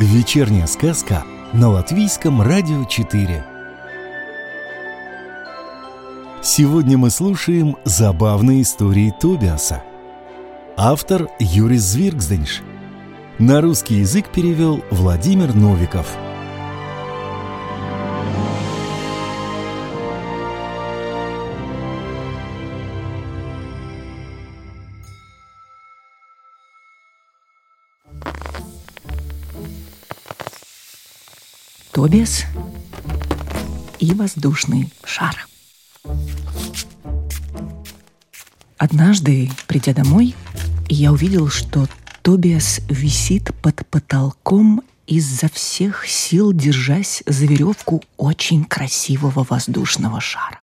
Вечерняя сказка на Латвийском радио 4. Сегодня мы слушаем забавные истории Тобиаса. Автор Юрис Звиргзденш. На русский язык перевел Владимир Новиков. Тобиас и воздушный шар. Однажды, придя домой, я увидел, что Тобиас висит под потолком изо всех сил, держась за веревку очень красивого воздушного шара.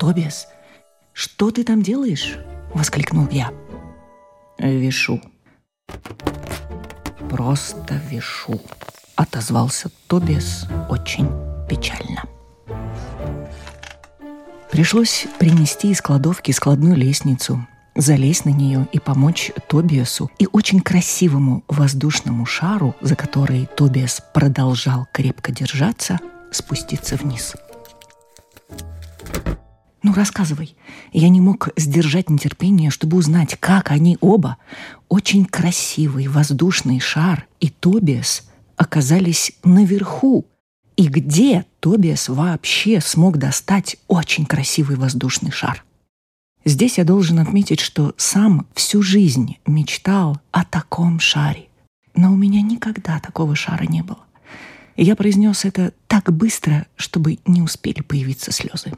«Тобиас, что ты там делаешь?» — воскликнул я. «Вишу. Просто вишу», — отозвался Тобиас очень печально. Пришлось принести из кладовки складную лестницу, залезть на нее и помочь Тобиасу и очень красивому воздушному шару, за который Тобиас продолжал крепко держаться, спуститься вниз. «Ну, рассказывай». Я не мог сдержать нетерпение, чтобы узнать, как они оба, очень красивый воздушный шар и Тобиас, оказались наверху, и где Тобиас вообще смог достать очень красивый воздушный шар. Здесь я должен отметить, что сам всю жизнь мечтал о таком шаре. Но у меня никогда такого шара не было. Я произнес это так быстро, чтобы не успели появиться слезы.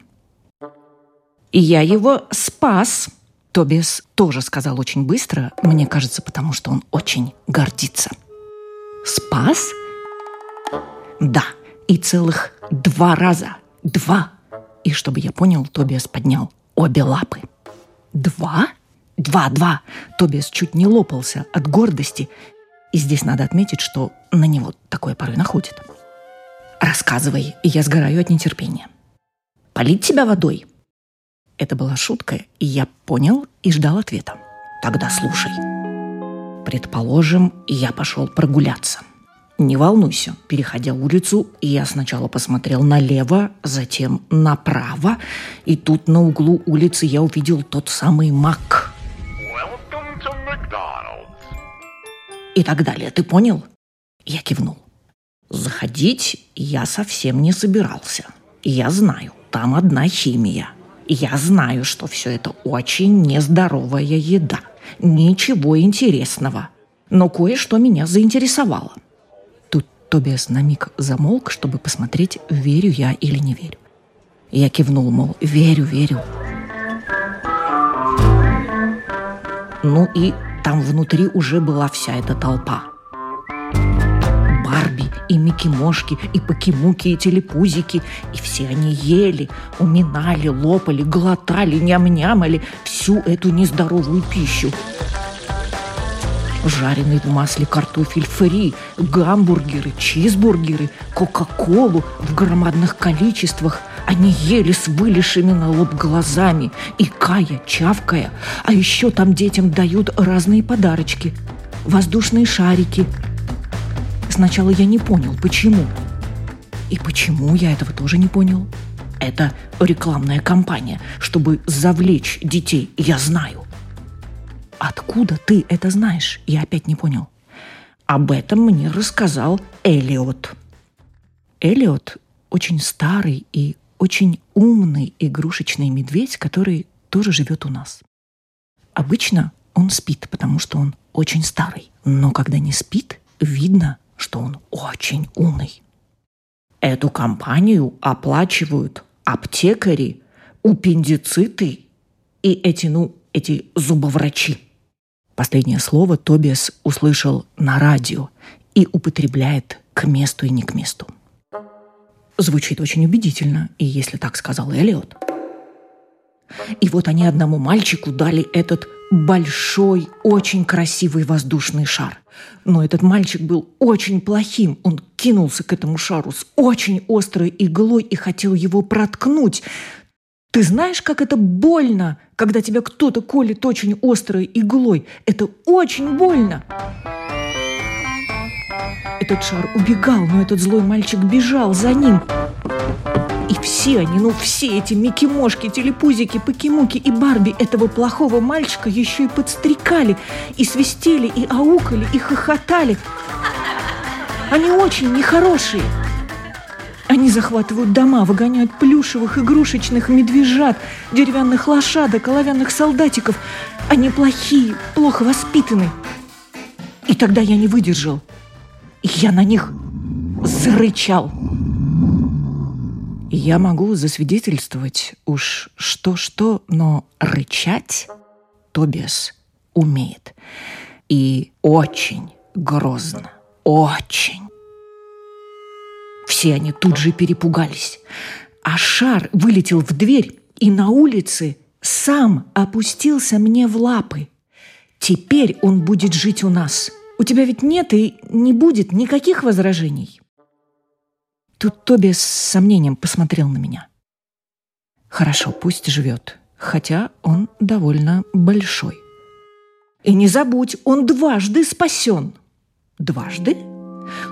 «И я его спас!» Тобиас тоже сказал очень быстро, мне кажется, потому что он очень гордится. «Спас?» «Да, и целых два раза. Два!» И чтобы я понял, Тобиас поднял обе лапы. «Два?» «Два, два!» Тобиас чуть не лопался от гордости. И здесь надо отметить, что на него такое порой находит. «Рассказывай, и я сгораю от нетерпения». «Полить тебя водой?» Это была шутка, и я понял и ждал ответа. «Тогда слушай». Предположим, я пошел прогуляться. Не волнуйся, переходя улицу, я сначала посмотрел налево, затем направо, и тут на углу улицы я увидел тот самый Мак. И так далее. Ты понял? Я кивнул. Заходить я совсем не собирался. Я знаю, там одна химия. Я знаю, что все это очень нездоровая еда. Ничего интересного. Но кое-что меня заинтересовало – Тобиас на миг замолк, чтобы посмотреть, верю я или не верю. Я кивнул, мол, верю, верю. Ну и там внутри уже была вся эта толпа. Барби и Микки-мошки, и Покемуки, и Телепузики. И все они ели, уминали, лопали, глотали, ням-нямали всю эту нездоровую пищу жареный в масле картофель фри, гамбургеры, чизбургеры, кока-колу в громадных количествах. Они ели с вылезшими на лоб глазами, и кая, чавкая. А еще там детям дают разные подарочки. Воздушные шарики. Сначала я не понял, почему. И почему я этого тоже не понял. Это рекламная кампания, чтобы завлечь детей, я знаю. Откуда ты это знаешь? Я опять не понял. Об этом мне рассказал Элиот. Элиот очень старый и очень умный игрушечный медведь, который тоже живет у нас. Обычно он спит, потому что он очень старый. Но когда не спит, видно, что он очень умный. Эту компанию оплачивают аптекари, аппендициты и эти, ну, эти зубоврачи. Последнее слово Тобиас услышал на радио и употребляет к месту и не к месту. Звучит очень убедительно, и если так сказал Элиот. И вот они одному мальчику дали этот большой, очень красивый воздушный шар. Но этот мальчик был очень плохим. Он кинулся к этому шару с очень острой иглой и хотел его проткнуть. Ты знаешь, как это больно, когда тебя кто-то колет очень острой иглой? Это очень больно. Этот шар убегал, но этот злой мальчик бежал за ним. И все они, ну все эти Микки-мошки, телепузики, покемуки и Барби этого плохого мальчика еще и подстрекали, и свистели, и аукали, и хохотали. Они очень нехорошие. Они захватывают дома, выгоняют плюшевых, игрушечных медвежат, деревянных лошадок, оловянных солдатиков. Они плохие, плохо воспитаны. И тогда я не выдержал. Я на них зарычал. Я могу засвидетельствовать уж что-что, но рычать Тобиас умеет. И очень грозно, очень. Все они тут же перепугались. А шар вылетел в дверь и на улице сам опустился мне в лапы. Теперь он будет жить у нас. У тебя ведь нет и не будет никаких возражений. Тут Тоби с сомнением посмотрел на меня. Хорошо, пусть живет, хотя он довольно большой. И не забудь, он дважды спасен. Дважды?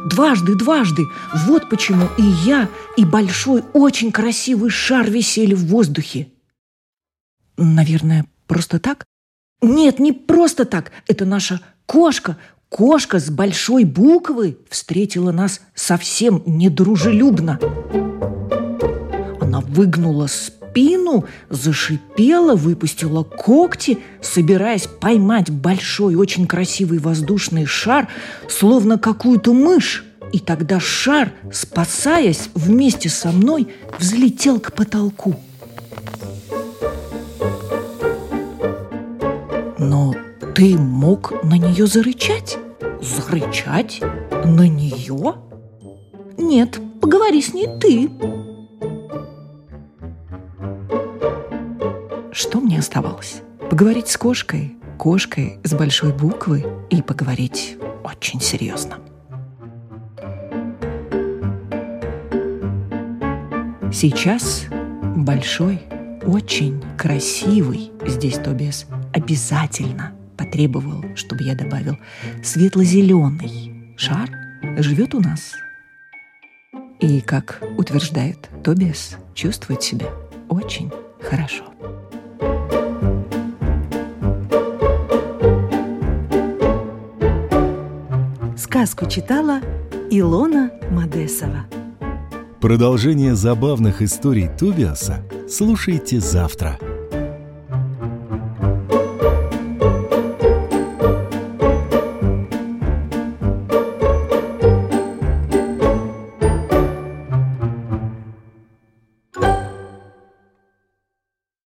Дважды, дважды. Вот почему и я, и большой, очень красивый шар висели в воздухе. Наверное, просто так? Нет, не просто так. Это наша кошка, кошка с большой буквы встретила нас совсем недружелюбно. Она выгнула спину, зашипела, выпустила когти, собираясь поймать большой, очень красивый воздушный шар, словно какую-то мышь. И тогда шар, спасаясь вместе со мной, взлетел к потолку. Но ты мог на нее зарычать? Зарычать? На нее? Нет, поговори с ней ты. Что мне оставалось? Поговорить с кошкой, кошкой с большой буквы и поговорить очень серьезно. Сейчас большой, очень красивый здесь Тобиас обязательно потребовал, чтобы я добавил светло-зеленый шар живет у нас. И, как утверждает Тобиас, чувствует себя очень хорошо. Сказку читала Илона Мадесова. Продолжение забавных историй Тобиаса слушайте завтра –